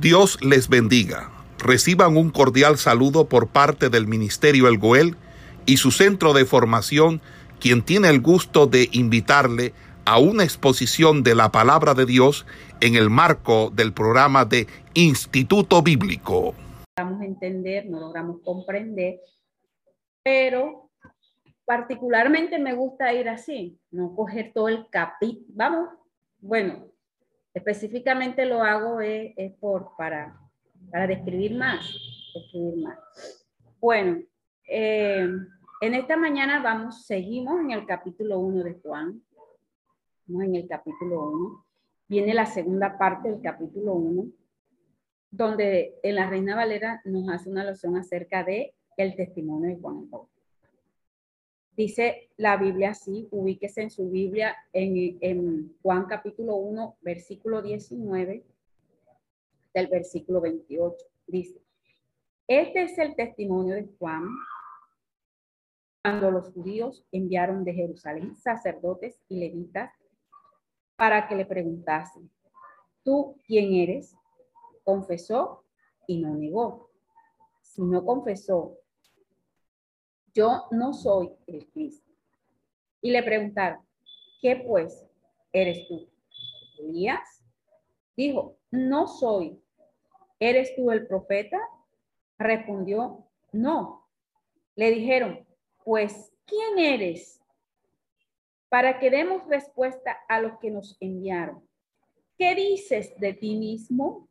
Dios les bendiga. Reciban un cordial saludo por parte del Ministerio El Goel y su centro de formación, quien tiene el gusto de invitarle a una exposición de la palabra de Dios en el marco del programa de Instituto Bíblico. Logramos entender, no logramos comprender, pero particularmente me gusta ir así, no coger todo el capítulo. Vamos, bueno, Específicamente lo hago es, por, para, para describir más, describir más. Bueno, eh, en esta mañana vamos, seguimos en el capítulo 1 de Juan. Estamos en el capítulo 1. Viene la segunda parte del capítulo 1, donde en la Reina Valera nos hace una alusión acerca de el testimonio de Juan el Dice la Biblia así, ubíquese en su Biblia en, Juan capítulo 1, versículo 19 del versículo 28. Dice, este es el testimonio de Juan cuando los judíos enviaron de Jerusalén sacerdotes y levitas para que le preguntasen, ¿tú quién eres? Confesó y no negó. Si no confesó yo no soy el Cristo. Y le preguntaron, ¿qué pues eres tú? Elías dijo, no soy. ¿Eres tú el profeta? Respondió, no. Le dijeron, pues, ¿quién eres? Para que demos respuesta a los que nos enviaron. ¿Qué dices de ti mismo?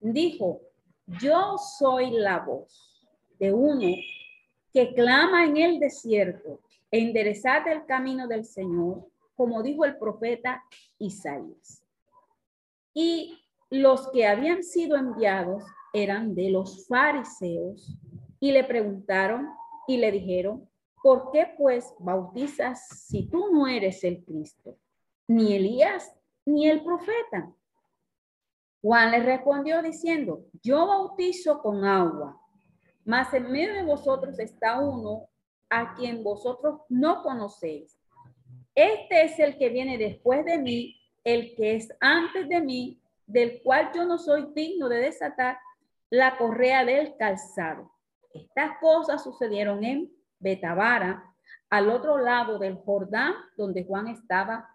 Dijo, yo soy la voz de uno que clama en el desierto, enderezad el camino del Señor, como dijo el profeta Isaías. Y los que habían sido enviados eran de los fariseos y le preguntaron y le dijeron, ¿por qué pues bautizas si tú no eres el Cristo, ni Elías, ni el profeta? Juan le respondió diciendo, yo bautizo con agua mas en medio de vosotros está uno a quien vosotros no conocéis. Este es el que viene después de mí, el que es antes de mí, del cual yo no soy digno de desatar la correa del calzado. Estas cosas sucedieron en Betabara, al otro lado del Jordán, donde Juan estaba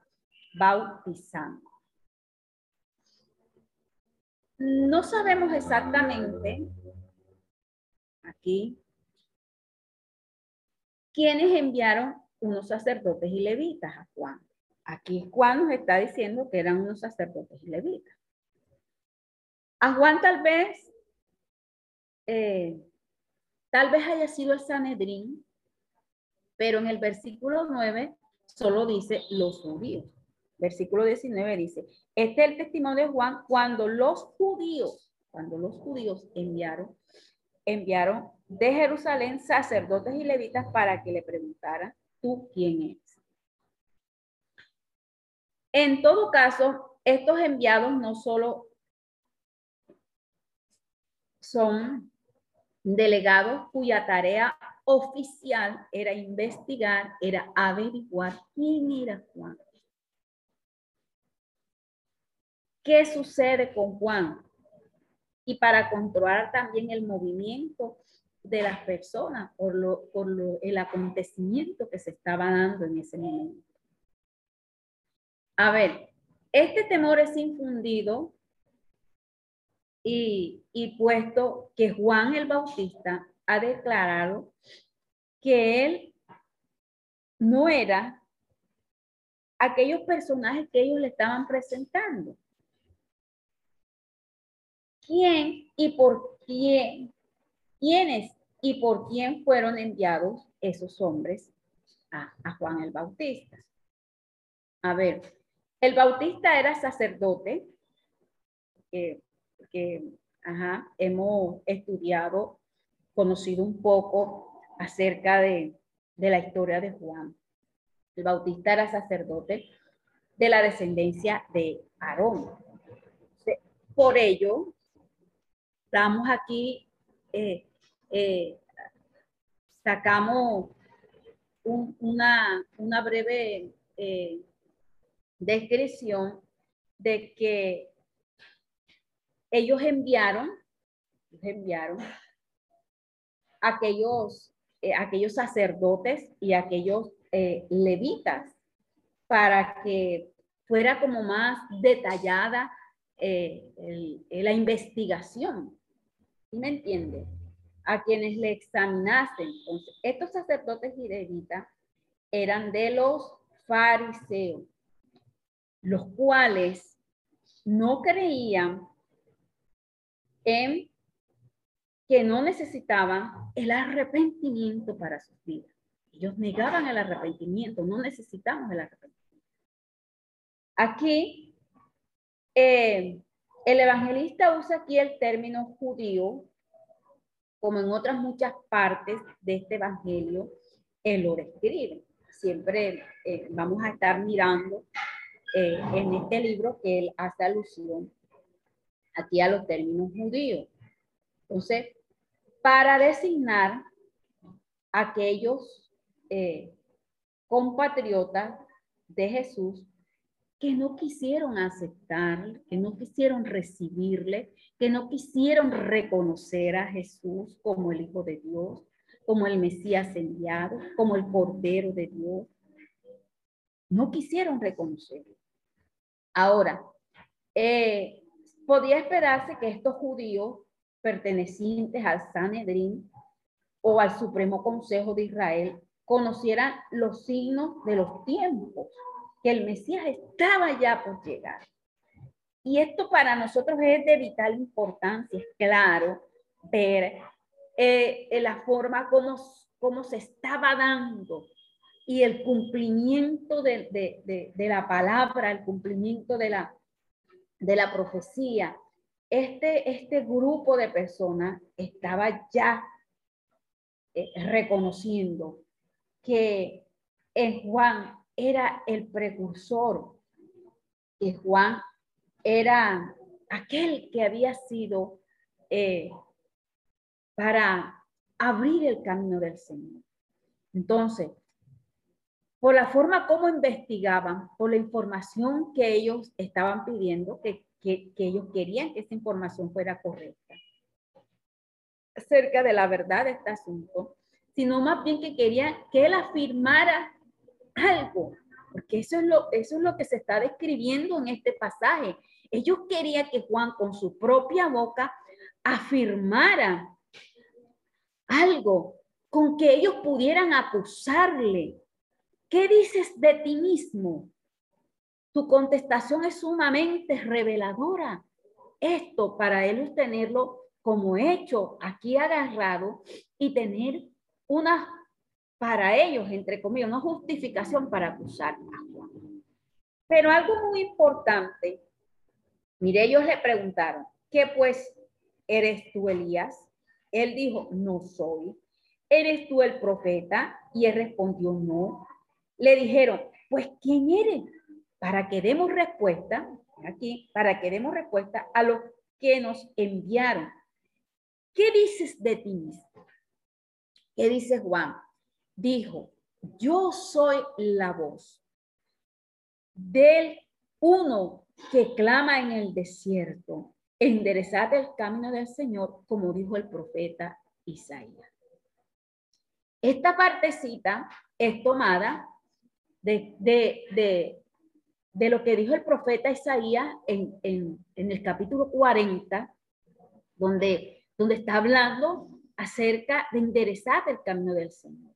bautizando. No sabemos exactamente aquí, quienes enviaron unos sacerdotes y levitas a Juan. Aquí Juan nos está diciendo que eran unos sacerdotes y levitas. A Juan tal vez, eh, tal vez haya sido el Sanedrín, pero en el versículo 9 solo dice los judíos. Versículo 19 dice, este es el testimonio de Juan cuando los judíos, cuando los judíos enviaron enviaron de Jerusalén sacerdotes y levitas para que le preguntaran, ¿tú quién eres? En todo caso, estos enviados no solo son delegados cuya tarea oficial era investigar, era averiguar quién era Juan. ¿Qué sucede con Juan? Y para controlar también el movimiento de las personas por, lo, por lo, el acontecimiento que se estaba dando en ese momento. A ver, este temor es infundido y, y puesto que Juan el Bautista ha declarado que él no era aquellos personajes que ellos le estaban presentando quién y por quién, quiénes y por quién fueron enviados esos hombres a, Juan el Bautista. A ver, el Bautista era sacerdote, que, hemos estudiado, conocido un poco acerca de, de la historia de Juan. El Bautista era sacerdote de la descendencia de Aarón. Por ello, Estamos aquí, eh, eh, sacamos una, una, breve eh, descripción de que ellos enviaron, enviaron aquellos, eh, aquellos sacerdotes y aquellos eh, levitas para que fuera como más detallada la investigación. ¿Sí me entiende? A quienes le examinasen. Estos sacerdotes y levitas eran de los fariseos, los cuales no creían en que no necesitaban el arrepentimiento para sus vidas. Ellos negaban el arrepentimiento, no necesitamos el arrepentimiento. Aquí, eh, el evangelista usa aquí el término judío, como en otras muchas partes de este evangelio, él lo describe. Siempre eh, vamos a estar mirando eh, en este libro que él hace alusión aquí a los términos judíos. Entonces, para designar aquellos eh, compatriotas de Jesús que no quisieron aceptar, que no quisieron recibirle, que no quisieron reconocer a Jesús como el Hijo de Dios, como el Mesías enviado, como el Cordero de Dios. No quisieron reconocerlo. Ahora, eh, podía esperarse que estos judíos pertenecientes al Sanedrín o al Supremo Consejo de Israel conocieran los signos de los tiempos, que el Mesías estaba ya por llegar. Y esto para nosotros es de vital importancia, es claro, ver eh, la forma como, como se estaba dando y el cumplimiento de, de, la palabra, el cumplimiento de la, de la profecía, este, este grupo de personas estaba ya eh, reconociendo que Juan era el precursor, que Juan era aquel que había sido eh, para abrir el camino del Señor. Entonces, por la forma como investigaban, por la información que ellos estaban pidiendo, que que, ellos querían que esa información fuera correcta acerca de la verdad de este asunto, sino más bien que querían que él afirmara algo, porque eso es lo, eso es lo que se está describiendo en este pasaje. Ellos querían que Juan con su propia boca afirmara algo con que ellos pudieran acusarle. ¿Qué dices de ti mismo? Tu contestación es sumamente reveladora. Esto para ellos tenerlo como hecho aquí agarrado y tener una, para ellos, entre comillas, una justificación para acusar a Juan. Pero algo muy importante, mire, ellos le preguntaron, ¿qué pues eres tú Elías? Él dijo, no soy. ¿Eres tú el profeta? Y él respondió, no. Le dijeron, pues ¿quién eres? para que demos respuesta, aquí, para que demos respuesta a los que nos enviaron. ¿Qué dices de ti mismo? ¿Qué dice Juan? Dijo, yo soy la voz del uno que clama en el desierto, enderezad el camino del Señor, como dijo el profeta Isaías. Esta partecita es tomada de, de, de lo que dijo el profeta Isaías en, el capítulo 40, donde, donde está hablando acerca de enderezar el camino del Señor.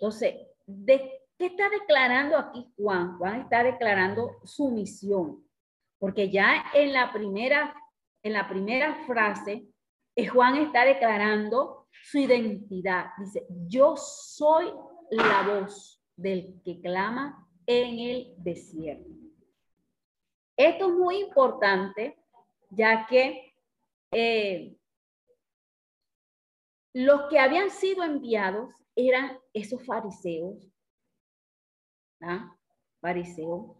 Entonces, ¿de qué está declarando aquí Juan? Juan está declarando su misión, porque ya en la primera, en la primera frase, eh, Juan está declarando su identidad. Dice, yo soy la voz del que clama en el desierto. Esto es muy importante, ya que eh, los que habían sido enviados eran esos fariseos, ¿ah? fariseos,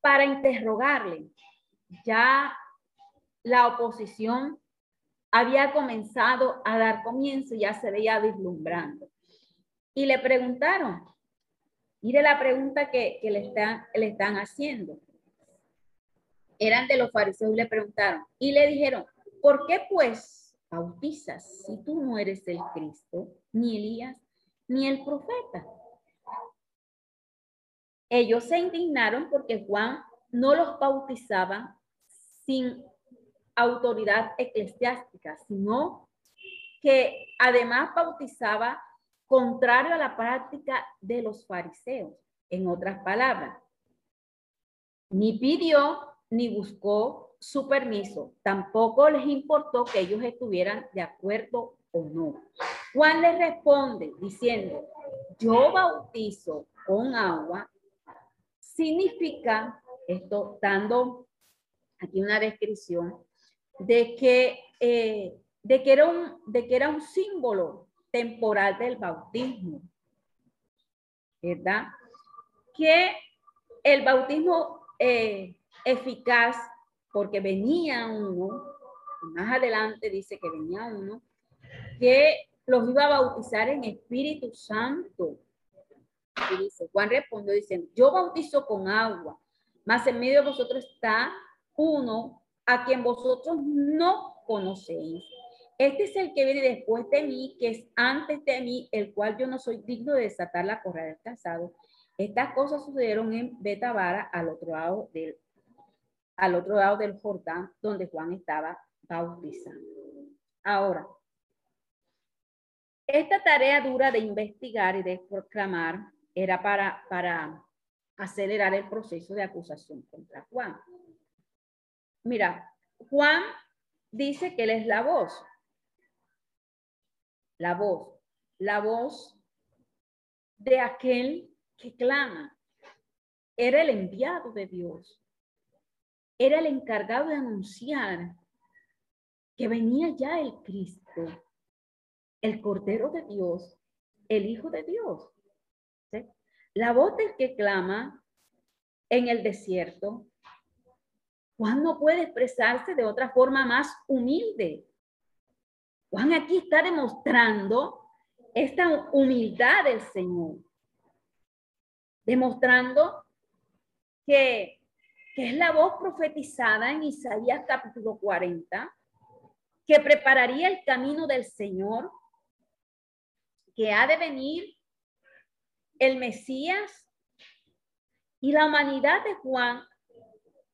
para interrogarle. Ya la oposición había comenzado a dar comienzo, ya se veía vislumbrando. Y le preguntaron, Mire la pregunta que, le, están, le están haciendo. eran de los fariseos y le preguntaron y le dijeron, ¿por qué pues bautizas si tú no eres el Cristo, ni Elías, ni el profeta? Ellos se indignaron porque Juan no los bautizaba sin autoridad eclesiástica, sino que además bautizaba contrario a la práctica de los fariseos. En otras palabras, ni pidió ni buscó su permiso, tampoco les importó que ellos estuvieran de acuerdo o no. Juan les responde diciendo, yo bautizo con agua, significa esto, dando aquí una descripción de que, eh, de que, era, un, de que era un símbolo temporal del bautismo, ¿verdad? Que el bautismo eh, eficaz, porque venía uno, más adelante dice que venía uno, que los iba a bautizar en Espíritu Santo. Y dice, Juan respondió diciendo, yo bautizo con agua, mas en medio de vosotros está uno a quien vosotros no conocéis. Este es el que viene después de mí, que es antes de mí, el cual yo no soy digno de desatar la correa del casado. Estas cosas sucedieron en Betabara, al otro lado del, al otro lado del Jordán, donde Juan estaba bautizando. Ahora, esta tarea dura de investigar y de proclamar era para, para acelerar el proceso de acusación contra Juan. Mira, Juan dice que él es la voz. La voz. La voz de aquel que clama. Era el enviado de Dios. Era el encargado de anunciar que venía ya el Cristo, el Cordero de Dios, el Hijo de Dios. La voz del que clama en el desierto Juan no puede expresarse de otra forma más humilde. Juan aquí está demostrando esta humildad del Señor, demostrando que, que, es la voz profetizada en Isaías capítulo 40, que prepararía el camino del Señor, que ha de venir el Mesías y la humanidad de Juan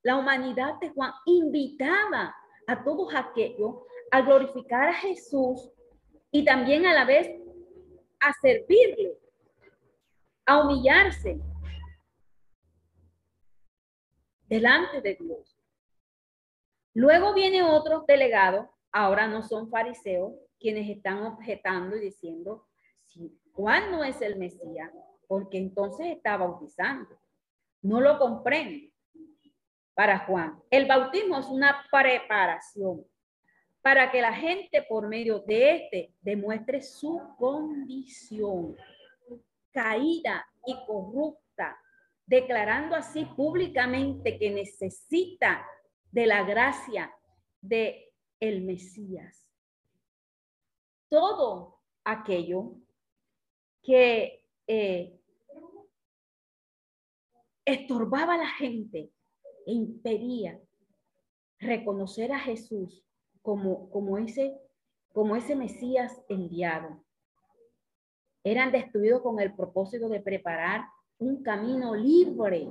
la humanidad de Juan invitaba a todos aquellos a glorificar a Jesús y también a la vez a servirle, a humillarse delante de Dios. Luego viene otro delegado, ahora no son fariseos, quienes están objetando y diciendo, si Juan no es el Mesías, porque entonces está bautizando. No lo comprende para Juan. El bautismo es una preparación para que la gente por medio de este demuestre su condición caída y corrupta, declarando así públicamente que necesita de la gracia de el Mesías. Todo aquello que eh, estorbaba a la gente impedía reconocer a Jesús como, como, ese, como ese Mesías enviado. Eran destruidos con el propósito de preparar un camino libre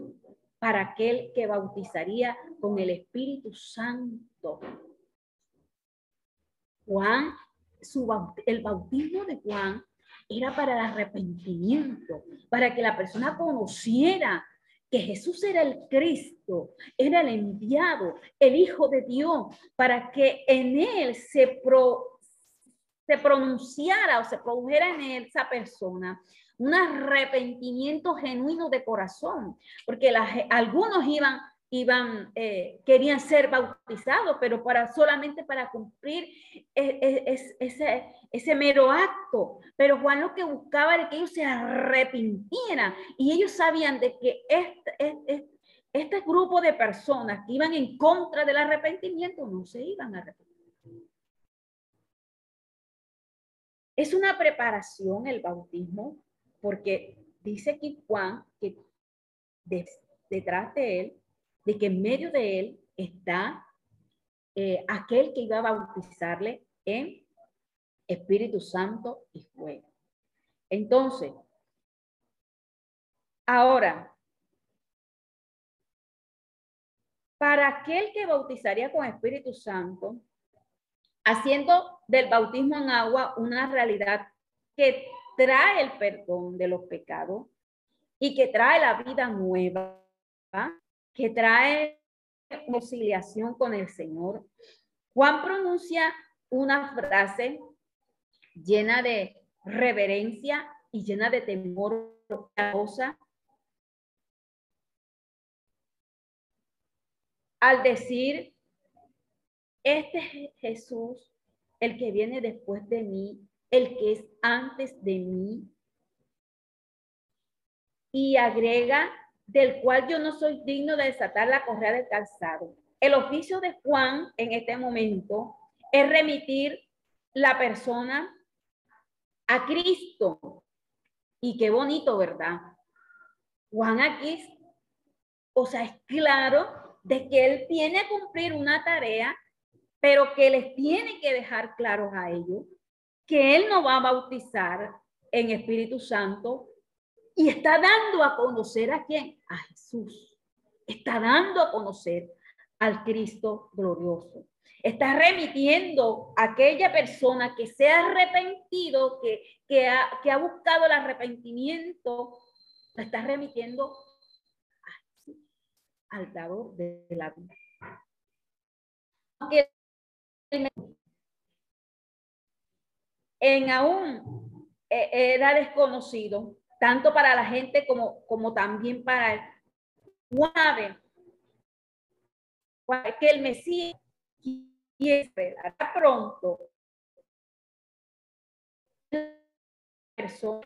para aquel que bautizaría con el Espíritu Santo. Juan, su, el bautismo de Juan era para el arrepentimiento, para que la persona conociera que Jesús era el Cristo, era el enviado, el Hijo de Dios, para que en él se, se pronunciara o se produjera en él, esa persona un arrepentimiento genuino de corazón, porque algunos iban iban, eh, querían ser bautizados, pero para, solamente para cumplir e, e, ese, ese mero acto. Pero Juan lo que buscaba era que ellos se arrepintieran y ellos sabían de que este, este, este grupo de personas que iban en contra del arrepentimiento no se iban a arrepentir. Es una preparación el bautismo, porque dice aquí Juan que detrás de él de que en medio de él está eh, aquel que iba a bautizarle en Espíritu Santo y fuego. Entonces, ahora, para aquel que bautizaría con Espíritu Santo, haciendo del bautismo en agua una realidad que trae el perdón de los pecados y que trae la vida nueva, que trae conciliación con el Señor. Juan pronuncia una frase llena de reverencia y llena de temor al decir, este es Jesús, el que viene después de mí, el que es antes de mí. Y agrega, del cual yo no soy digno de desatar la correa del calzado. El oficio de Juan en este momento es remitir la persona a Cristo. Y qué bonito, ¿verdad? Juan aquí, o sea, es claro de que él tiene que cumplir una tarea, pero que les tiene que dejar claros a ellos que él no va a bautizar en Espíritu Santo y está dando a conocer a quién? A Jesús. Está dando a conocer al Cristo glorioso. Está remitiendo a aquella persona que se ha arrepentido, que, que, ha, que ha buscado el arrepentimiento, la está remitiendo al dador de la vida. En aún eh, era desconocido, tanto para la gente como, como también para el que el Mesías esperará pronto persona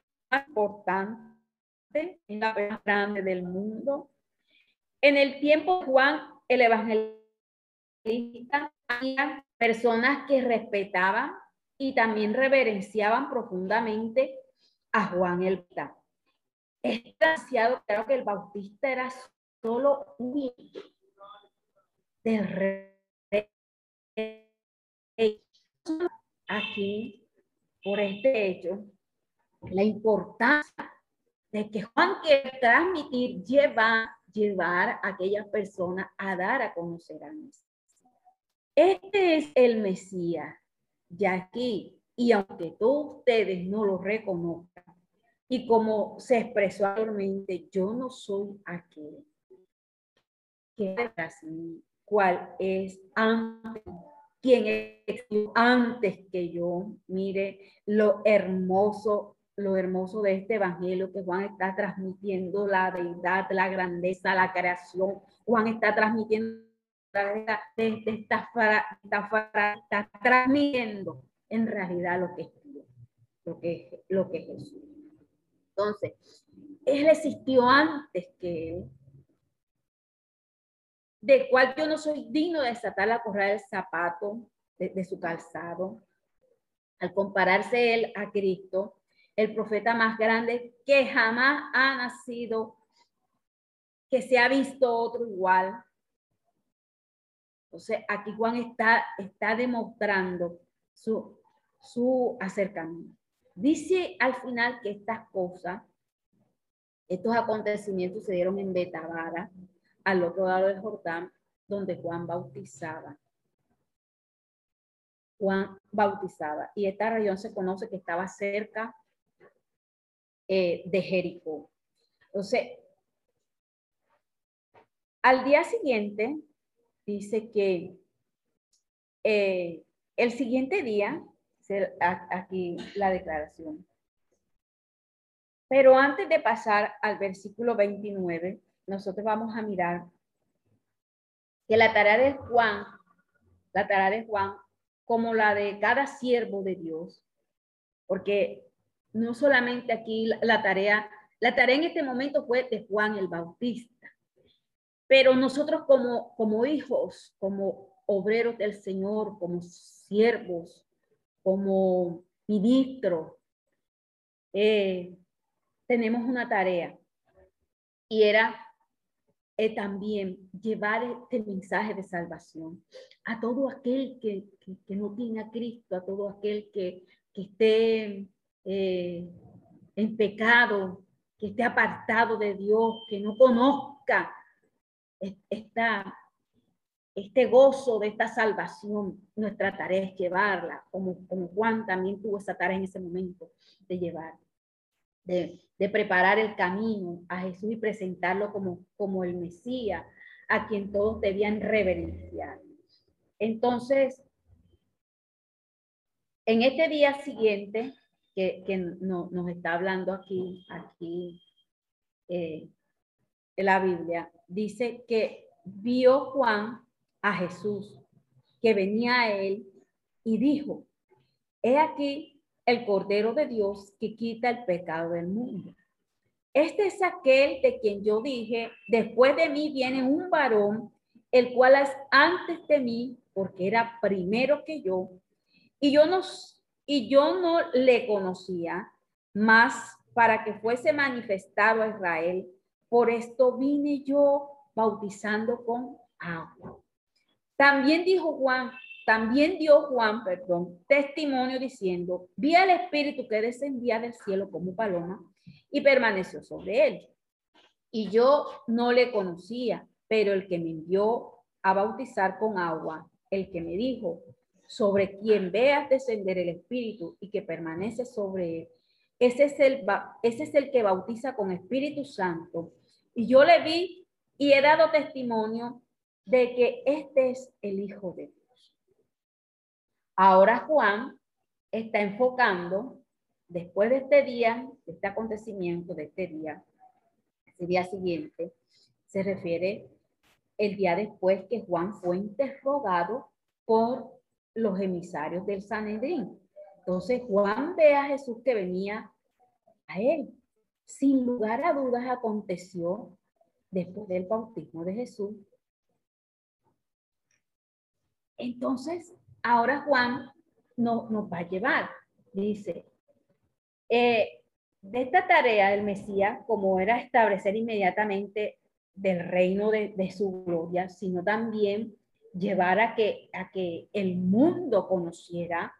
importante la más grande del mundo. En el tiempo Juan, el evangelista, había personas que respetaban y también reverenciaban profundamente a Juan el Bautista. Es demasiado claro que el Bautista era solo un del rey aquí, por este hecho, la importancia de que Juan quiere transmitir, llevar, llevar a aquellas personas a dar a conocer a Mesías. Este es el Mesías, aquí, y aunque todos ustedes no lo reconozcan, y como se expresó anteriormente, yo no soy aquel que cuál es antes quien es antes que yo. Mire lo hermoso, lo hermoso de este evangelio que Juan está transmitiendo, la deidad, la grandeza, la creación. Juan está transmitiendo de esta, esta, está transmitiendo en realidad lo que es lo que, lo que es Jesús. Entonces, Él existió antes que Él de cual yo no soy digno de desatar la correa del zapato de, su calzado. Al compararse él a Cristo, el profeta más grande que jamás ha nacido, que se ha visto otro igual. Entonces, aquí Juan está, está demostrando su, su acercamiento. Dice al final que estas cosas, estos acontecimientos se dieron en Betabara, al otro lado del Jordán, donde Juan bautizaba. Juan bautizaba. Y esta región se conoce que estaba cerca eh, de Jericó. Entonces, al día siguiente, dice que eh, el siguiente día, aquí la declaración. Pero antes de pasar al versículo 29, nosotros vamos a mirar que la tarea de Juan, la tarea de Juan, como la de cada siervo de Dios, porque no solamente aquí la, tarea, la tarea en este momento fue de Juan el Bautista, pero nosotros como, como hijos, como obreros del Señor, como siervos, como ministros, eh, tenemos una tarea. Y era eh, también llevar este mensaje de salvación a todo aquel que, no tiene a Cristo, a todo aquel que, esté eh, en pecado, que esté apartado de Dios, que no conozca esta, este gozo de esta salvación. Nuestra tarea es llevarla, como, Juan también tuvo esa tarea en ese momento de llevar, de, preparar el camino a Jesús y presentarlo como, como el Mesías, a quien todos debían reverenciar. Entonces, en este día siguiente, que, no, nos está hablando aquí, aquí eh, la Biblia, dice que vio Juan a Jesús, que venía a él y dijo, he aquí el Cordero de Dios que quita el pecado del mundo. Este es aquel de quien yo dije, después de mí viene un varón, el cual es antes de mí, porque era primero que yo, y yo no, y yo no le conocía, más para que fuese manifestado a Israel. Por esto vine yo bautizando con agua. También dijo Juan, también dio Juan, perdón, testimonio diciendo, vi al Espíritu que descendía del cielo como paloma y permaneció sobre él. Y yo no le conocía, pero el que me envió a bautizar con agua, el que me dijo, sobre quien veas descender el Espíritu y que permanece sobre él, ese es el, ese es el que bautiza con Espíritu Santo. Y yo le vi y he dado testimonio de que este es el Hijo de Dios. Ahora Juan está enfocando, después de este día, de este acontecimiento, de este día, ese día siguiente, se refiere el día después que Juan fue interrogado por los emisarios del Sanedrín. Entonces Juan ve a Jesús que venía a él. Sin lugar a dudas aconteció después del bautismo de Jesús. Entonces Ahora Juan no, nos va a llevar. Dice, eh, de esta tarea del Mesías, como era establecer inmediatamente del reino de, su gloria, sino también llevar a que, a que el mundo conociera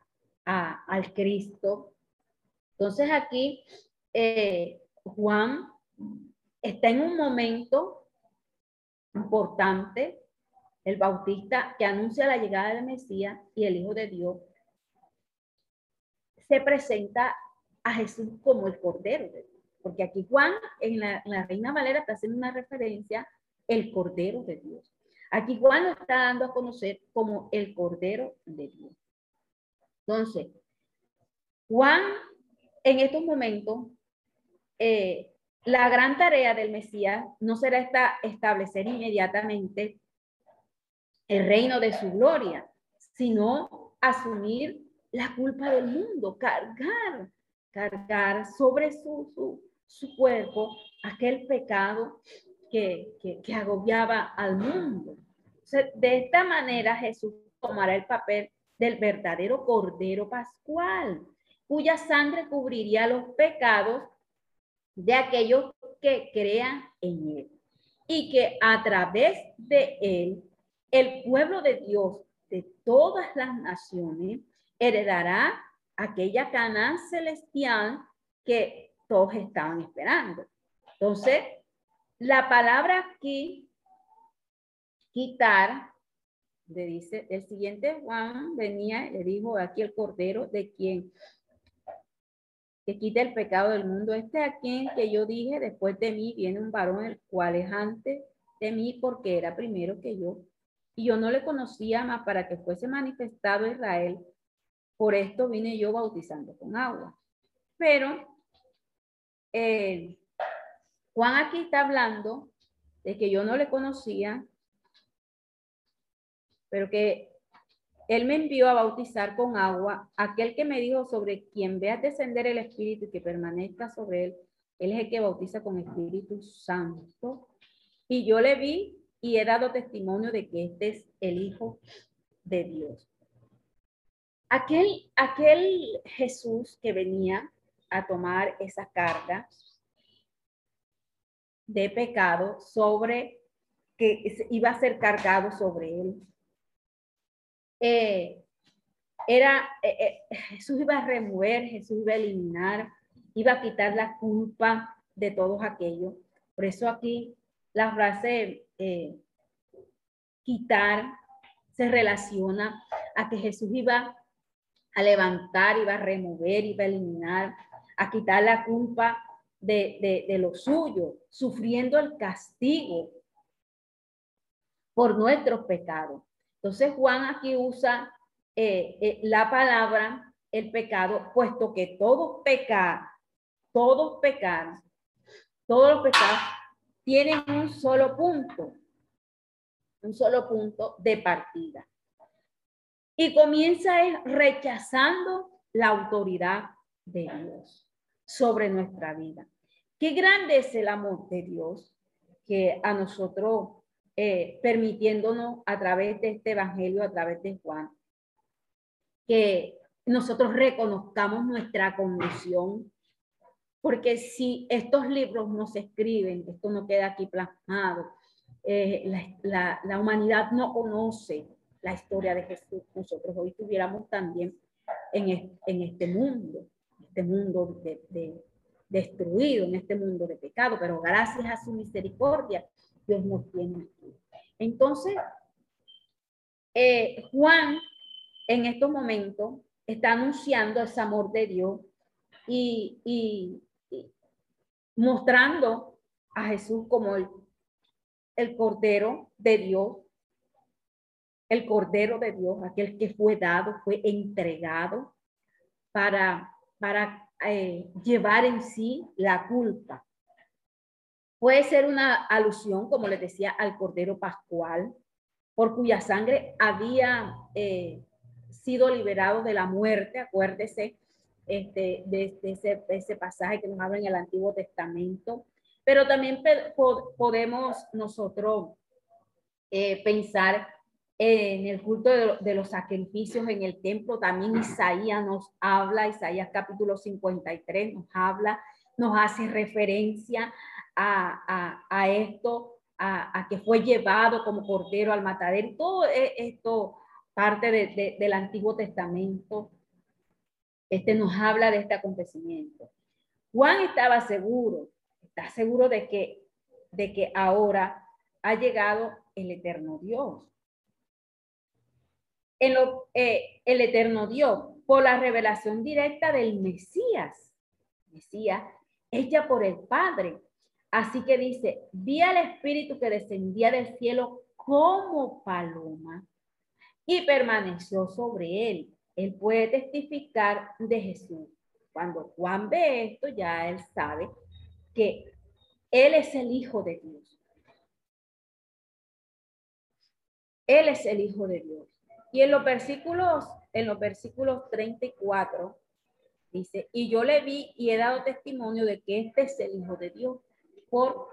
al Cristo. Entonces aquí eh, Juan está en un momento importante el Bautista, que anuncia la llegada del Mesías y el Hijo de Dios, se presenta a Jesús como el Cordero de Dios. Porque aquí Juan, en la, Reina Valera, está haciendo una referencia, el Cordero de Dios. Aquí Juan lo está dando a conocer como el Cordero de Dios. Entonces, Juan, en estos momentos, eh, la gran tarea del Mesías no será esta, establecer inmediatamente el reino de su gloria, sino asumir la culpa del mundo, cargar, cargar sobre su, su, cuerpo aquel pecado que, que, agobiaba al mundo. de esta manera Jesús tomará el papel del verdadero Cordero Pascual, cuya sangre cubriría los pecados de aquellos que crean en él y que a través de él el pueblo de Dios de todas las naciones heredará aquella Canaán celestial que todos estaban esperando. Entonces, la palabra aquí, quitar, le dice, el siguiente Juan venía, le dijo aquí el cordero de quien que quita el pecado del mundo. Este a quien que yo dije, después de mí viene un varón el cual es antes de mí porque era primero que yo y yo no le conocía más para que fuese manifestado Israel. Por esto vine yo bautizando con agua. Pero eh, Juan aquí está hablando de que yo no le conocía, pero que él me envió a bautizar con agua, aquel que me dijo sobre quien vea descender el Espíritu y que permanezca sobre él, él es el que bautiza con Espíritu Santo. Y yo le vi y he dado testimonio de que este es el Hijo de Dios. Aquel, aquel Jesús que venía a tomar esa carga de pecado sobre que iba a ser cargado sobre él. Eh, era, eh, eh, Jesús iba a remover, Jesús iba a eliminar, iba a quitar la culpa de todos aquellos. Por eso aquí la frase quitar se relaciona a que Jesús iba a levantar, iba a remover, iba a eliminar, a quitar la culpa de, de lo suyo, sufriendo el castigo por nuestros pecados. Entonces Juan aquí usa eh, eh, la palabra el pecado, puesto que todos pecar, todos pecar, todos los pecados tienen un solo punto, un solo punto de partida. Y comienza rechazando la autoridad de Dios sobre nuestra vida. Qué grande es el amor de Dios que a nosotros, eh, permitiéndonos a través de este evangelio, a través de Juan, que nosotros reconozcamos nuestra condición, porque si estos libros no se escriben, esto no queda aquí plasmado, eh, la, la, humanidad no conoce la historia de Jesús, nosotros hoy estuviéramos también en, en este mundo, este mundo de, de, destruido, en este mundo de pecado, pero gracias a su misericordia, Dios nos tiene. Entonces, eh, Juan en estos momentos está anunciando ese amor de Dios y, mostrando a Jesús como el, Cordero de Dios, el Cordero de Dios, aquel que fue dado, fue entregado para, para eh, llevar en sí la culpa. Puede ser una alusión, como les decía, al Cordero Pascual, por cuya sangre había eh, sido liberado de la muerte, acuérdese este, de, ese, pasaje que nos habla en el Antiguo Testamento, pero también podemos nosotros eh, pensar en el culto de, los sacrificios en el templo, también Isaías nos habla, Isaías capítulo 53 nos habla, nos hace referencia a, a, esto, a, a, que fue llevado como cordero al matadero, todo e, esto parte del Antiguo Testamento, este nos habla de este acontecimiento. Juan estaba seguro, está seguro de que, de que ahora ha llegado el eterno Dios. En lo, eh, el eterno Dios, por la revelación directa del Mesías, Mesías, hecha por el Padre. Así que dice, vi al Espíritu que descendía del cielo como paloma y permaneció sobre él. Él puede testificar de Jesús. Cuando Juan ve esto, ya él sabe que él es el Hijo de Dios. Él es el Hijo de Dios. Y en los versículos, en los versículos 34, dice, y yo le vi y he dado testimonio de que este es el Hijo de Dios por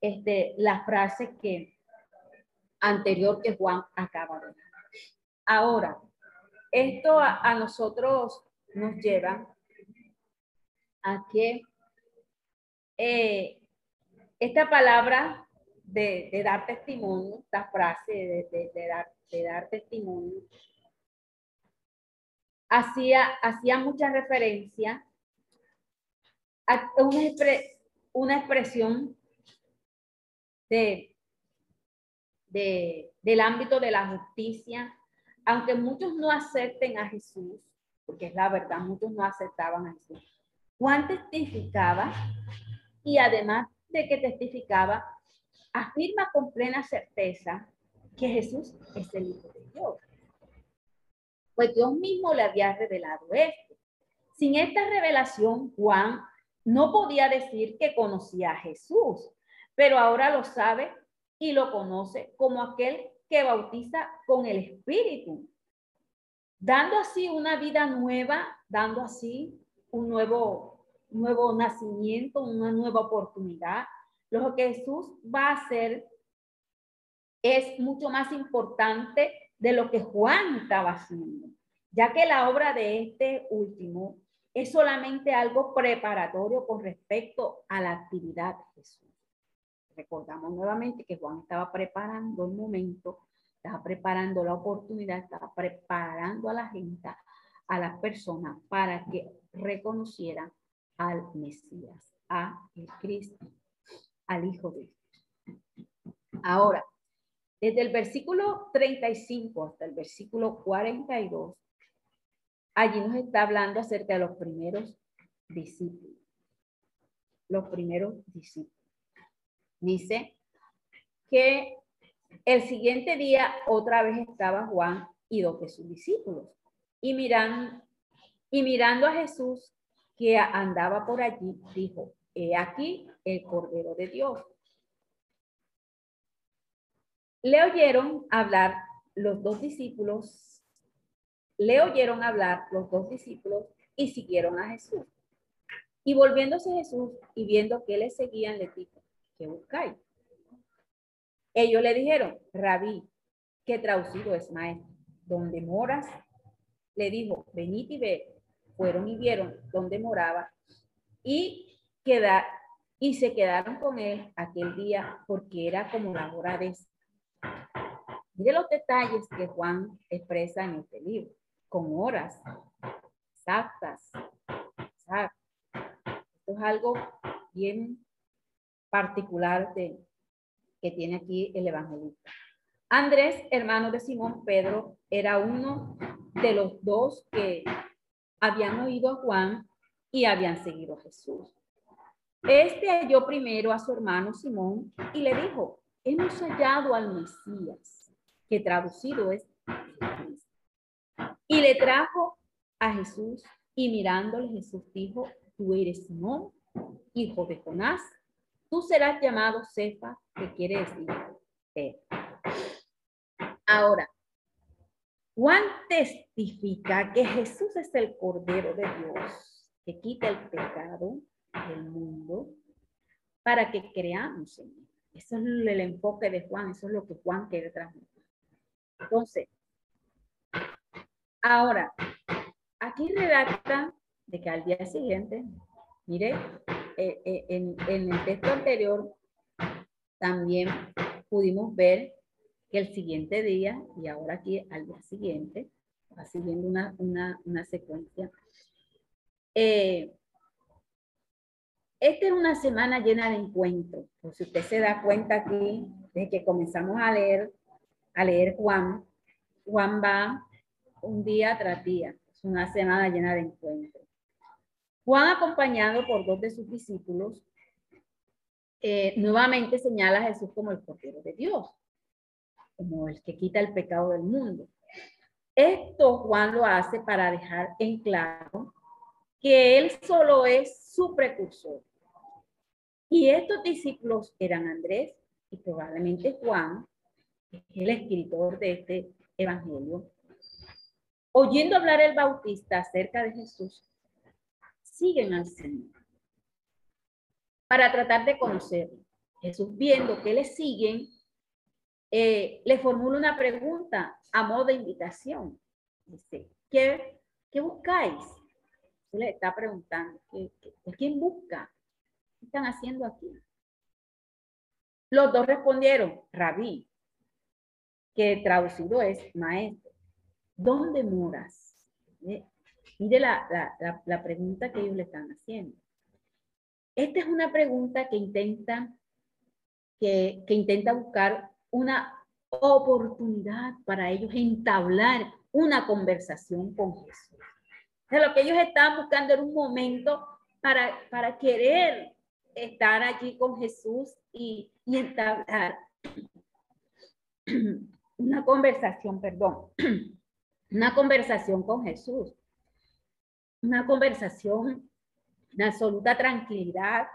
este, la frase que anterior que Juan acaba de dar. Ahora, esto a, nosotros nos lleva a que eh, esta palabra de, dar testimonio, esta frase de, dar, de dar testimonio, hacía, hacía mucha referencia a una, una expresión de del ámbito de la justicia, aunque muchos no acepten a Jesús, porque es la verdad, muchos no aceptaban a Jesús. Juan testificaba y además de que testificaba, afirma con plena certeza que Jesús es el Hijo de Dios. Pues Dios mismo le había revelado esto. Sin esta revelación, Juan no podía decir que conocía a Jesús, pero ahora lo sabe y lo conoce como aquel que bautiza con el Espíritu, dando así una vida nueva, dando así un nuevo, nuevo nacimiento, una nueva oportunidad. Lo que Jesús va a hacer es mucho más importante de lo que Juan estaba haciendo, ya que la obra de este último es solamente algo preparatorio con respecto a la actividad de Jesús. recordamos nuevamente que Juan estaba preparando el momento, estaba preparando la oportunidad, estaba preparando a la gente, a las personas para que reconocieran al Mesías, a Cristo, al Hijo de Dios. Ahora, desde el versículo 35 hasta el versículo 42, allí nos está hablando acerca de los primeros discípulos. Los primeros discípulos. Dice que el siguiente día otra vez estaba Juan y dos de sus discípulos. Y mirando, y mirando a Jesús que andaba por allí, dijo, he aquí el Cordero de Dios. Le oyeron hablar los dos discípulos, le oyeron hablar los dos discípulos y siguieron a Jesús. Y volviéndose Jesús y viendo que le seguían, le dijo, ¿qué buscáis? Ellos le dijeron, rabí, que traducido es maestro, ¿dónde moras? Le dijo, venid y ve. Fueron y vieron dónde moraba y, queda, y se quedaron con él aquel día porque era como la hora de... Mire los detalles que Juan expresa en este libro, con horas exactas. Esto es algo bien particular de, que tiene aquí el evangelista. Andrés, hermano de Simón Pedro, era uno de los dos que habían oído a Juan y habían seguido a Jesús. Este halló primero a su hermano Simón y le dijo, hemos hallado al Mesías, que traducido es Y le trajo a Jesús y mirándole Jesús dijo, tú eres Simón, hijo de Jonás, tú serás llamado Cefa, que quiere decir Pedro. Ahora, Juan testifica que Jesús es el Cordero de Dios que quita el pecado del mundo para que creamos en él. Eso es el enfoque de Juan, eso es lo que Juan quiere transmitir. Entonces, ahora, aquí redacta de que al día siguiente, mire, eh, eh, en, el texto anterior también pudimos ver que el siguiente día, y ahora aquí al día siguiente, va siguiendo una, una, una secuencia. Eh, esta es una semana llena de encuentros. Por si usted se da cuenta aquí, de que comenzamos a leer, a leer Juan, Juan va un día tras día. Es una semana llena de encuentros. Juan, acompañado por dos de sus discípulos, eh, nuevamente señala a Jesús como el Cordero de Dios como el que quita el pecado del mundo. Esto Juan lo hace para dejar en claro que él solo es su precursor. Y estos discípulos eran Andrés y probablemente Juan, el escritor de este evangelio. Oyendo hablar el bautista acerca de Jesús, siguen al Señor para tratar de conocerlo. Jesús viendo que le siguen, eh, le formula una pregunta a modo de invitación. Dice, ¿qué, qué buscáis? le está preguntando, ¿qué, quién busca? ¿Qué están haciendo aquí? Los dos respondieron, rabí, que traducido es maestro. ¿Dónde moras? Eh, mire la, la, la, pregunta que ellos le están haciendo. Esta es una pregunta que intenta, que, que intenta buscar una oportunidad para ellos entablar una conversación con Jesús. De lo que ellos estaban buscando era un momento para, para querer estar allí con Jesús y, y entablar una conversación, perdón, una conversación con Jesús, una conversación de absoluta tranquilidad,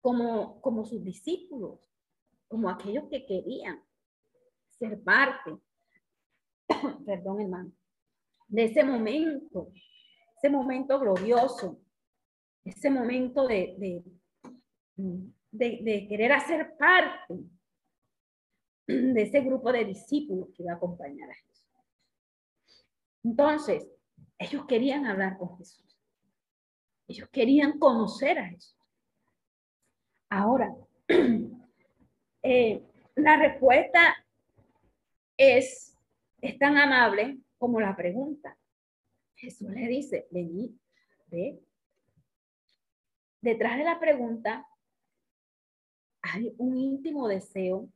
como, como sus discípulos como aquellos que querían ser parte, perdón hermano, de ese momento, ese momento glorioso, ese momento de, de, querer hacer parte de ese grupo de discípulos que iba a acompañar a Jesús. Entonces, ellos querían hablar con Jesús. Ellos querían conocer a Jesús. Ahora, eh, la respuesta es, es tan amable como la pregunta. Jesús le dice, vení, ve. Detrás de la pregunta hay un íntimo deseo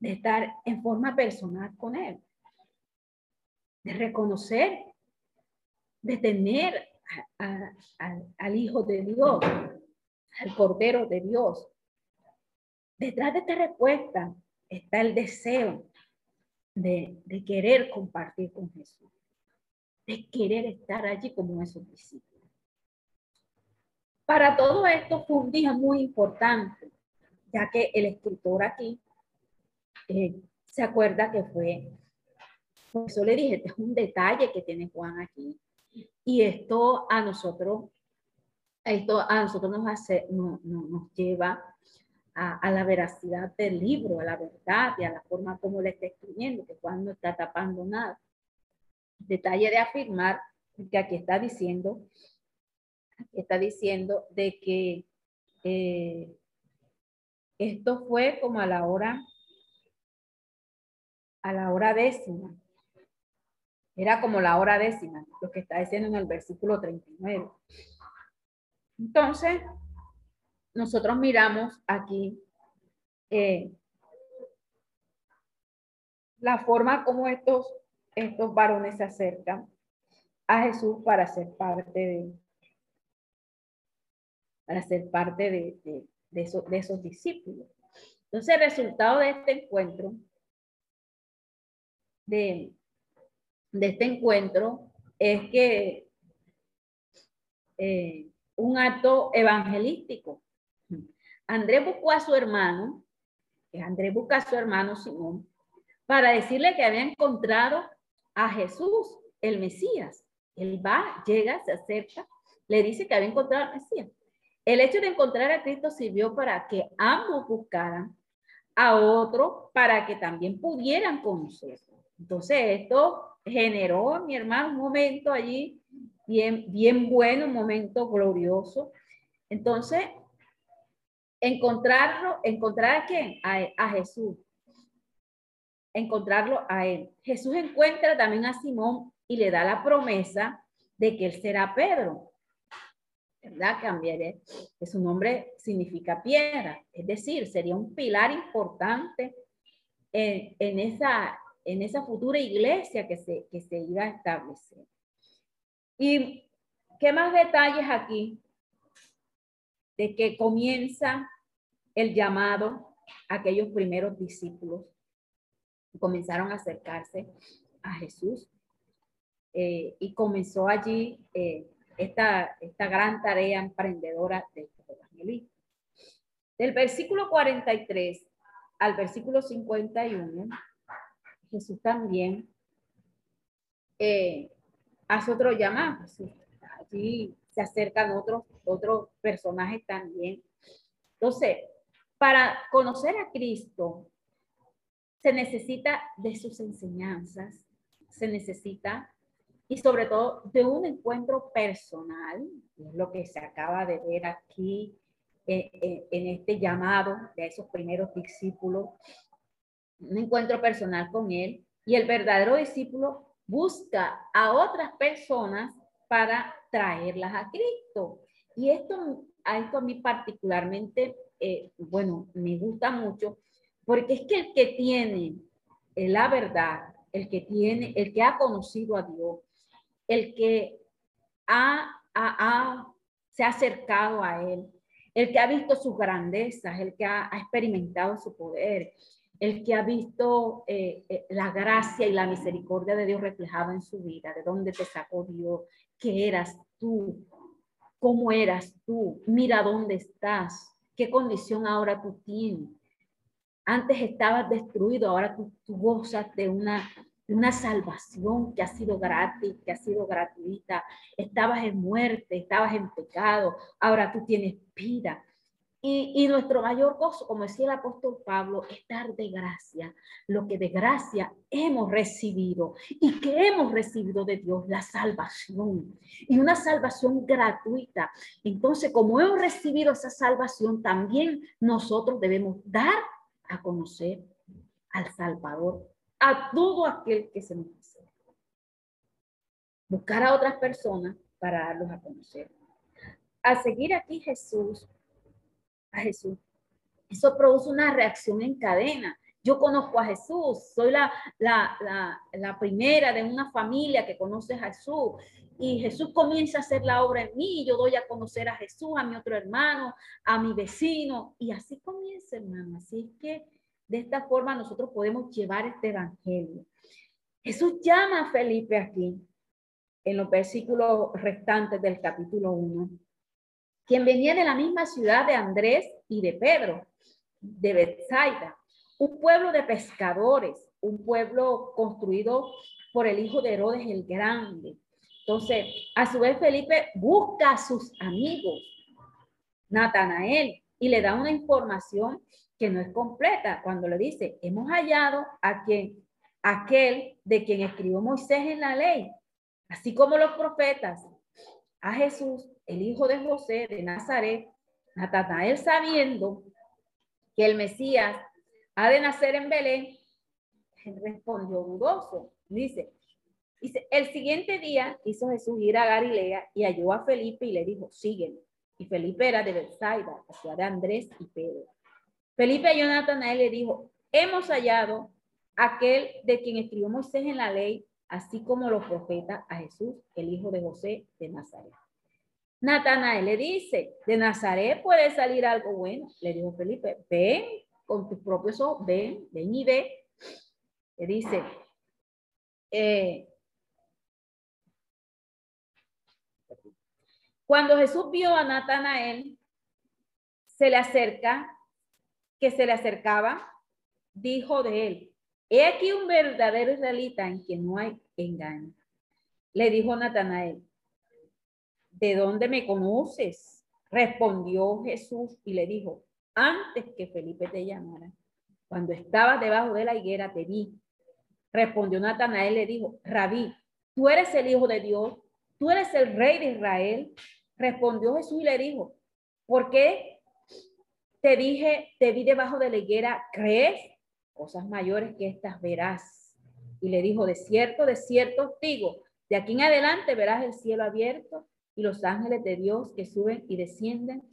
de estar en forma personal con Él, de reconocer, de tener al Hijo de Dios, al Cordero de Dios. Detrás de esta respuesta está el deseo de, querer compartir con Jesús, de querer estar allí como esos discípulos. Para todo esto fue un día muy importante, ya que el escritor aquí eh, se acuerda que fue, eso le dije, este es un detalle que tiene Juan aquí. Y esto a nosotros, esto a nosotros nos, hace, no, nos lleva a, la veracidad del libro, a la verdad y a la forma como le está escribiendo, que Juan no está tapando nada. Detalle de afirmar que aquí está diciendo está diciendo de que eh, esto fue como a la hora, a la hora décima. Era como la hora décima, lo que está diciendo en el versículo 39. Entonces, nosotros miramos aquí eh, la forma como estos, estos varones se acercan a Jesús para ser parte de, para ser parte de, de, de, esos discípulos. Entonces, el resultado de este encuentro, de, de este encuentro, es que eh, un acto evangelístico. Andrés buscó a su hermano, Andrés busca a su hermano Simón, para decirle que había encontrado a Jesús, el Mesías. Él va, llega, se acerca, le dice que había encontrado al Mesías. El hecho de encontrar a Cristo sirvió para que ambos buscaran a otro para que también pudieran conocerlo. Entonces, esto generó, mi hermano, un momento allí bien, bien bueno, un momento glorioso. Entonces, encontrarlo, encontrar a quién? A, a Jesús. Encontrarlo a él. Jesús encuentra también a Simón y le da la promesa de que él será Pedro. ¿verdad? Cambiaré, su nombre significa piedra, es decir, sería un pilar importante en, en, esa, en esa futura iglesia que se, que se iba a establecer. ¿Y qué más detalles aquí? De que comienza el llamado a aquellos primeros discípulos comenzaron a acercarse a Jesús eh, y comenzó allí eh, esta, esta gran tarea emprendedora del evangelista. Del versículo 43 al versículo 51, Jesús también eh, hace otro llamado. Allí se acercan otros, otros personajes también. Entonces, para conocer a Cristo, se necesita de sus enseñanzas, se necesita y sobre todo de un encuentro personal, lo que se acaba de ver aquí eh, eh, en este llamado de esos primeros discípulos, un encuentro personal con Él, y el verdadero discípulo busca a otras personas para traerlas a Cristo. Y esto, a esto a mí particularmente, eh, bueno, me gusta mucho, porque es que el que tiene la verdad, el que tiene, el que ha conocido a Dios, el que ha, se ha acercado a Él, el que ha visto sus grandezas, el que ha, experimentado su poder, el que ha visto eh, eh, la gracia y la misericordia de Dios reflejada en su vida, de dónde te sacó Dios, qué eras tú, cómo eras tú, mira dónde estás, qué condición ahora tú tienes. Antes estabas destruido, ahora tú gozas de una una salvación que ha sido gratis, que ha sido gratuita. Estabas en muerte, estabas en pecado, ahora tú tienes vida. Y, nuestro mayor gozo, como decía el apóstol Pablo, es dar de gracia lo que de gracia hemos recibido y que hemos recibido de Dios, la salvación. Y una salvación gratuita. Entonces, como hemos recibido esa salvación, también nosotros debemos dar a conocer al Salvador, a todo aquel que se nos hace. Buscar a otras personas para darlos a conocer. Al seguir aquí Jesús, a Jesús, eso produce una reacción en cadena. Yo conozco a Jesús, soy la, la, la, primera de una familia que conoce a Jesús. Y Jesús comienza a hacer la obra en mí, yo doy a conocer a Jesús, a mi otro hermano, a mi vecino. Y así comienza, hermano. Así es que de esta forma nosotros podemos llevar este evangelio. Jesús llama a Felipe aquí, en los versículos restantes del capítulo 1, quien venía de la misma ciudad de Andrés y de Pedro, de Bethsaida, un pueblo de pescadores, un pueblo construido por el hijo de Herodes el Grande. Entonces, a su vez Felipe busca a sus amigos, Natanael, y le da una información que no es completa cuando le dice, hemos hallado a quien, aquel de quien escribió Moisés en la ley, así como los profetas, a Jesús, el hijo de José de Nazaret, Natanael sabiendo que el Mesías ha de nacer en Belén, respondió dudoso. Dice, dice, el siguiente día hizo Jesús ir a Galilea y halló a Felipe y le dijo, sígueme. Y Felipe era de Bethsaida, la ciudad de Andrés y Pedro. Felipe a Natanael le dijo, hemos hallado aquel de quien escribió Moisés en la ley, así como los profetas a Jesús, el hijo de José de Nazaret. Natanael le dice, de Nazaret puede salir algo bueno. Le dijo Felipe, ven con tus propios ojos, ven, ven y ve. Le dice, eh, cuando Jesús vio a Natanael, se le acerca que se le acercaba, dijo de él, he aquí un verdadero israelita en quien no hay engaño. Le dijo Natanael, ¿de dónde me conoces? Respondió Jesús y le dijo, antes que Felipe te llamara, cuando estabas debajo de la higuera te vi. Respondió Natanael y le dijo, Rabí, tú eres el Hijo de Dios, tú eres el Rey de Israel. Respondió Jesús y le dijo, ¿por qué te dije, te vi debajo de la higuera, ¿crees? Cosas mayores que estas verás. Y le dijo, de cierto, de cierto digo, de aquí en adelante verás el cielo abierto y los ángeles de Dios que suben y descienden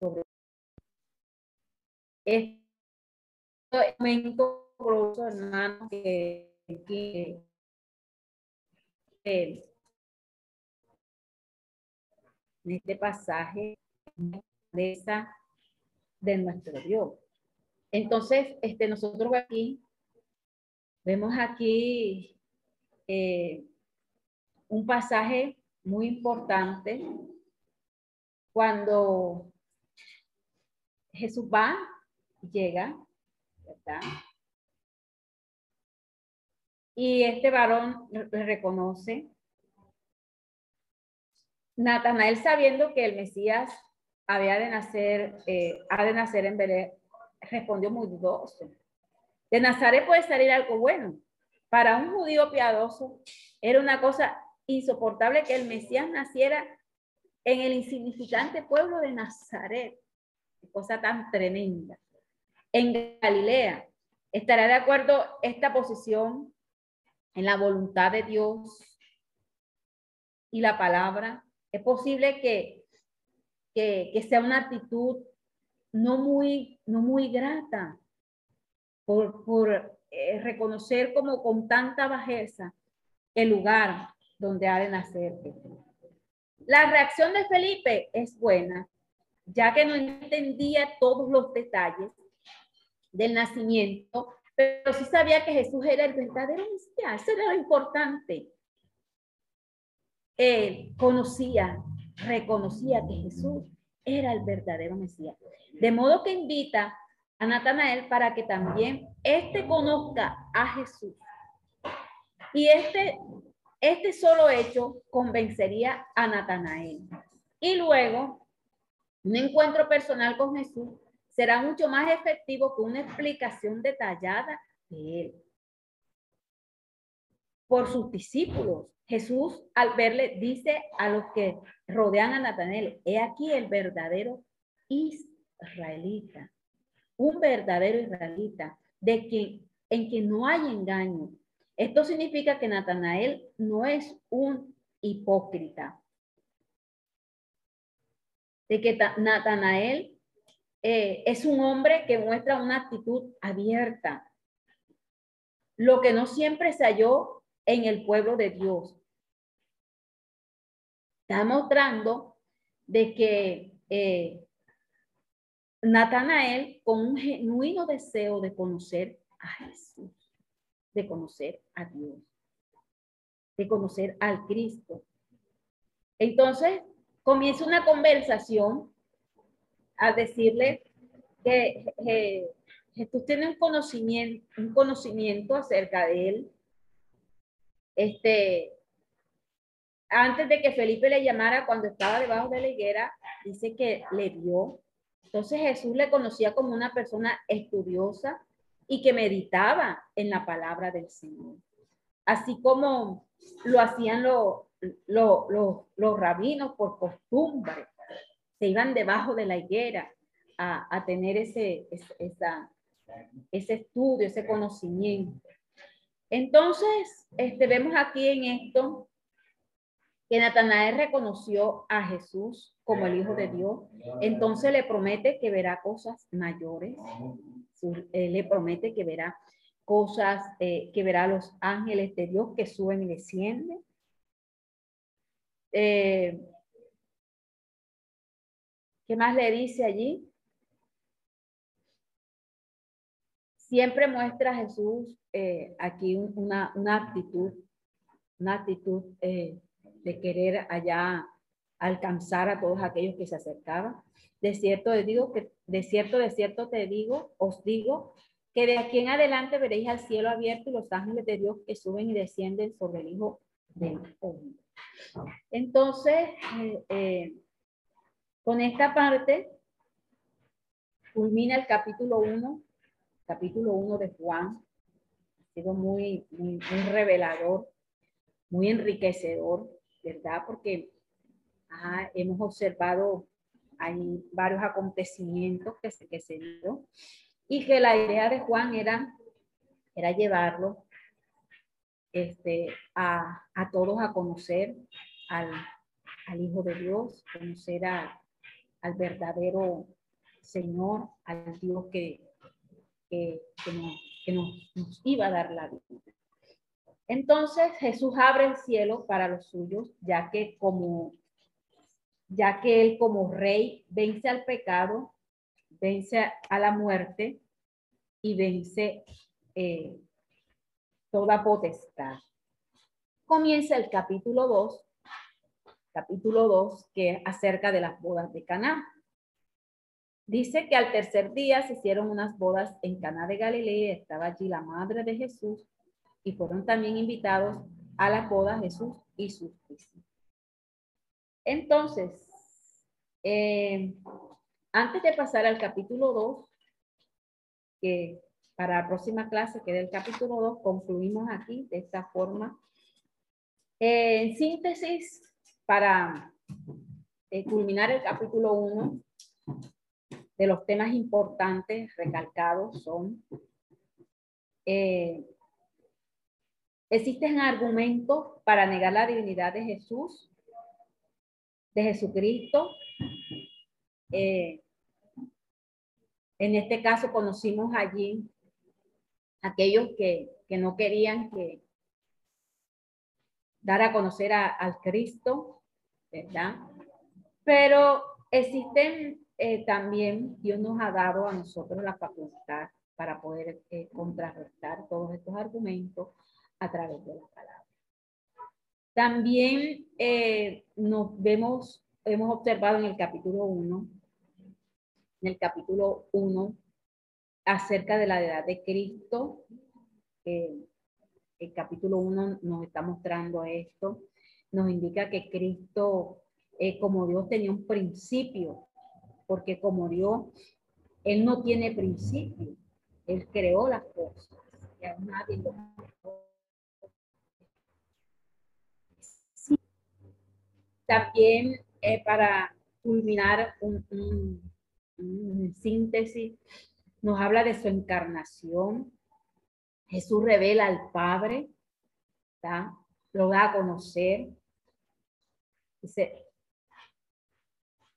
sobre este momento, hermano, que, que, en este pasaje de nuestro Dios. Entonces, este, nosotros aquí vemos aquí eh, un pasaje muy importante cuando Jesús va, llega, ¿verdad? Y este varón reconoce. Natanael sabiendo que el Mesías había de nacer, eh, ha de nacer en Belén, respondió muy dudoso. De Nazaret puede salir algo bueno. Para un judío piadoso era una cosa insoportable que el Mesías naciera en el insignificante pueblo de Nazaret. Cosa tan tremenda. En Galilea. ¿Estará de acuerdo esta posición en la voluntad de Dios y la palabra? Es posible que que, sea una actitud no muy, no muy grata por, por eh, reconocer como con tanta bajeza el lugar donde ha de nacer. La reacción de Felipe es buena, ya que no entendía todos los detalles del nacimiento, pero sí sabía que Jesús era el verdadero Mesías, eso era lo importante. Él conocía reconocía que Jesús era el verdadero Mesías. De modo que invita a Natanael para que también éste conozca a Jesús. Y este, este solo hecho convencería a Natanael. Y luego Un encuentro personal con Jesús será mucho más efectivo que una explicación detallada de él. Por sus discípulos, Jesús al verle dice a los que rodean a Natanael, he aquí el verdadero israelita, un verdadero israelita, de en quien no hay engaño. Esto significa que Natanael no es un hipócrita, de que Natanael eh, es un hombre que muestra una actitud abierta, lo que no siempre se halló en el pueblo de Dios. Está mostrando de que eh, Natanael, con un genuino deseo de conocer a Jesús, de conocer a Dios, de conocer al Cristo. Entonces, comienza una conversación a decirle que Jesús tiene un conocimiento, un conocimiento acerca de él. Este, antes de que Felipe le llamara cuando estaba debajo de la higuera, dice que le vio. Entonces Jesús le conocía como una persona estudiosa y que meditaba en la palabra del Señor. Así como lo hacían los, rabinos por costumbre. Se iban debajo de la higuera a, tener ese, esa, ese estudio, ese conocimiento. Entonces, este, vemos aquí en esto que Natanael reconoció a Jesús como el Hijo de Dios, entonces le promete que verá cosas mayores, le promete que verá cosas, eh, que verá los ángeles de Dios que suben y descienden. Eh, ¿Qué más le dice allí? Siempre muestra Jesús eh, aquí una, una, actitud, una actitud de querer allá alcanzar a todos aquellos que se acercaban. De cierto, te digo que, de cierto, de cierto te digo, os digo, que de aquí en adelante veréis al cielo abierto y los ángeles de Dios que suben y descienden sobre el Hijo del Hombre. Entonces, eh, eh, con esta parte, culmina el capítulo 1, capítulo 1 de Juan. Ha sido muy, muy revelador, muy enriquecedor ¿verdad? Porque hemos observado, hay varios acontecimientos que se, que se dio y que la idea de Juan era, era llevarlo este, a, a todos a conocer al, al, Hijo de Dios, conocer al verdadero Señor, al Dios que, que, nos, que nos, iba a dar la vida. Entonces Jesús abre el cielo para los suyos, ya que como ya que él como rey vence al pecado, vence a la muerte y vence eh, toda potestad. Comienza el capítulo 2, capítulo 2, que es acerca de las bodas de Caná. Dice que al tercer día se hicieron unas bodas en Caná de Galilea, estaba allí la madre de Jesús y fueron también invitados a la boda Jesús y sus discípulos. Entonces, eh, antes de pasar al capítulo 2, que para la próxima clase, que es el capítulo 2, concluimos aquí de esta forma. en síntesis, para eh, culminar el capítulo 1, de los temas importantes recalcados son eh, Existen argumentos para negar la divinidad de Jesús, de Jesucristo. Eh, en este caso conocimos allí aquellos que, no querían que dar a conocer al Cristo, ¿verdad? Pero existen eh, también, Dios nos ha dado a nosotros la facultad para poder eh, contrarrestar todos estos argumentos a través de la palabra. También eh, nos vemos, hemos observado en el capítulo 1, en el capítulo 1, acerca de la edad de Cristo. el capítulo 1 nos está mostrando esto. Nos indica que Cristo, eh, como Dios tenía un principio, porque como Dios, Él no tiene principio, Él creó las cosas lo También eh, para culminar un, un síntesis, nos habla de su encarnación. Jesús revela al Padre, lo da a conocer. Dice,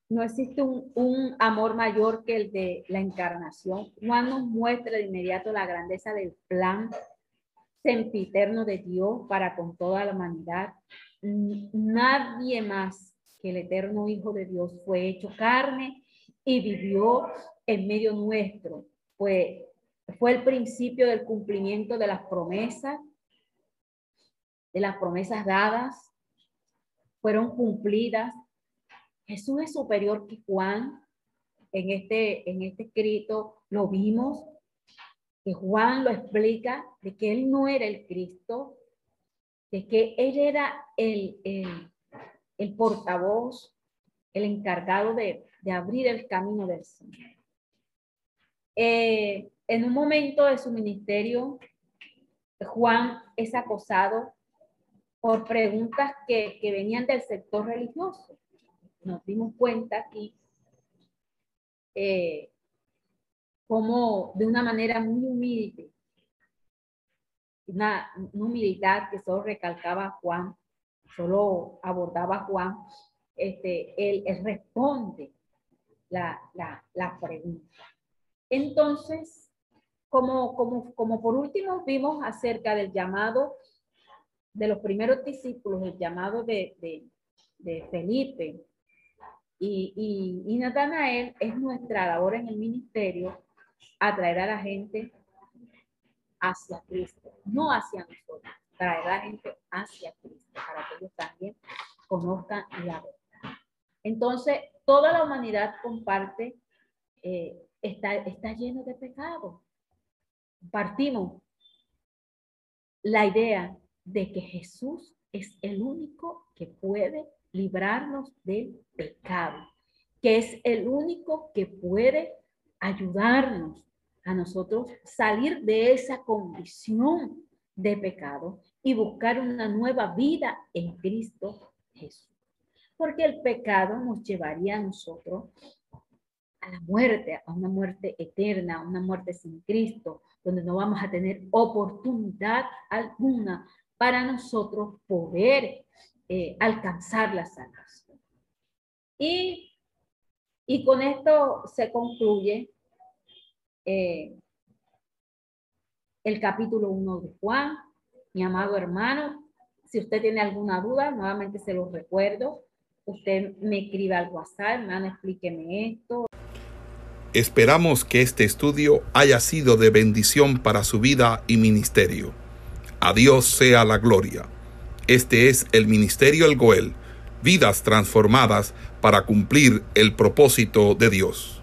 no existe un, amor mayor que el de la encarnación. Juan nos muestra de inmediato la grandeza del plan sempiterno de Dios para con toda la humanidad. Nadie más que el eterno Hijo de Dios fue hecho carne y vivió en medio nuestro. Fue, fue el principio del cumplimiento de las promesas, de las promesas dadas, fueron cumplidas. Jesús es superior que Juan. En este, en este escrito lo vimos, que Juan lo explica, de que él no era el Cristo, de que él era el, el portavoz, el encargado de, de abrir el camino del Señor. Eh, en un momento de su ministerio, Juan es acosado por preguntas que, venían del sector religioso. Nos dimos cuenta aquí eh, como de una manera muy humilde, una, humildad que solo recalcaba Juan, solo abordaba Juan, este, él responde la, pregunta. Entonces, como, como, como por último vimos acerca del llamado de los primeros discípulos, el llamado de, de, Felipe y, y, y, Natanael, es nuestra labor en el ministerio atraer a la gente hacia Cristo, no hacia nosotros, traer la gente hacia Cristo, para que ellos también conozcan la verdad. Entonces, toda la humanidad comparte, eh, está, está lleno de pecado. Partimos la idea de que Jesús es el único que puede librarnos del pecado, que es el único que puede ayudarnos a nosotros salir de esa condición de pecado y buscar una nueva vida en Cristo Jesús porque el pecado nos llevaría a nosotros a la muerte, a una muerte eterna, a una muerte sin Cristo, donde no vamos a tener oportunidad alguna para nosotros poder eh, alcanzar la salvación. Y, y, con esto se concluye eh, el capítulo 1 de Juan. Mi amado hermano, si usted tiene alguna duda, nuevamente se lo recuerdo usted me escriba al WhatsApp, hermano, explíqueme esto. Esperamos que este estudio haya sido de bendición para su vida y ministerio. A Dios sea la gloria. Este es el Ministerio El Goel, vidas transformadas para cumplir el propósito de Dios.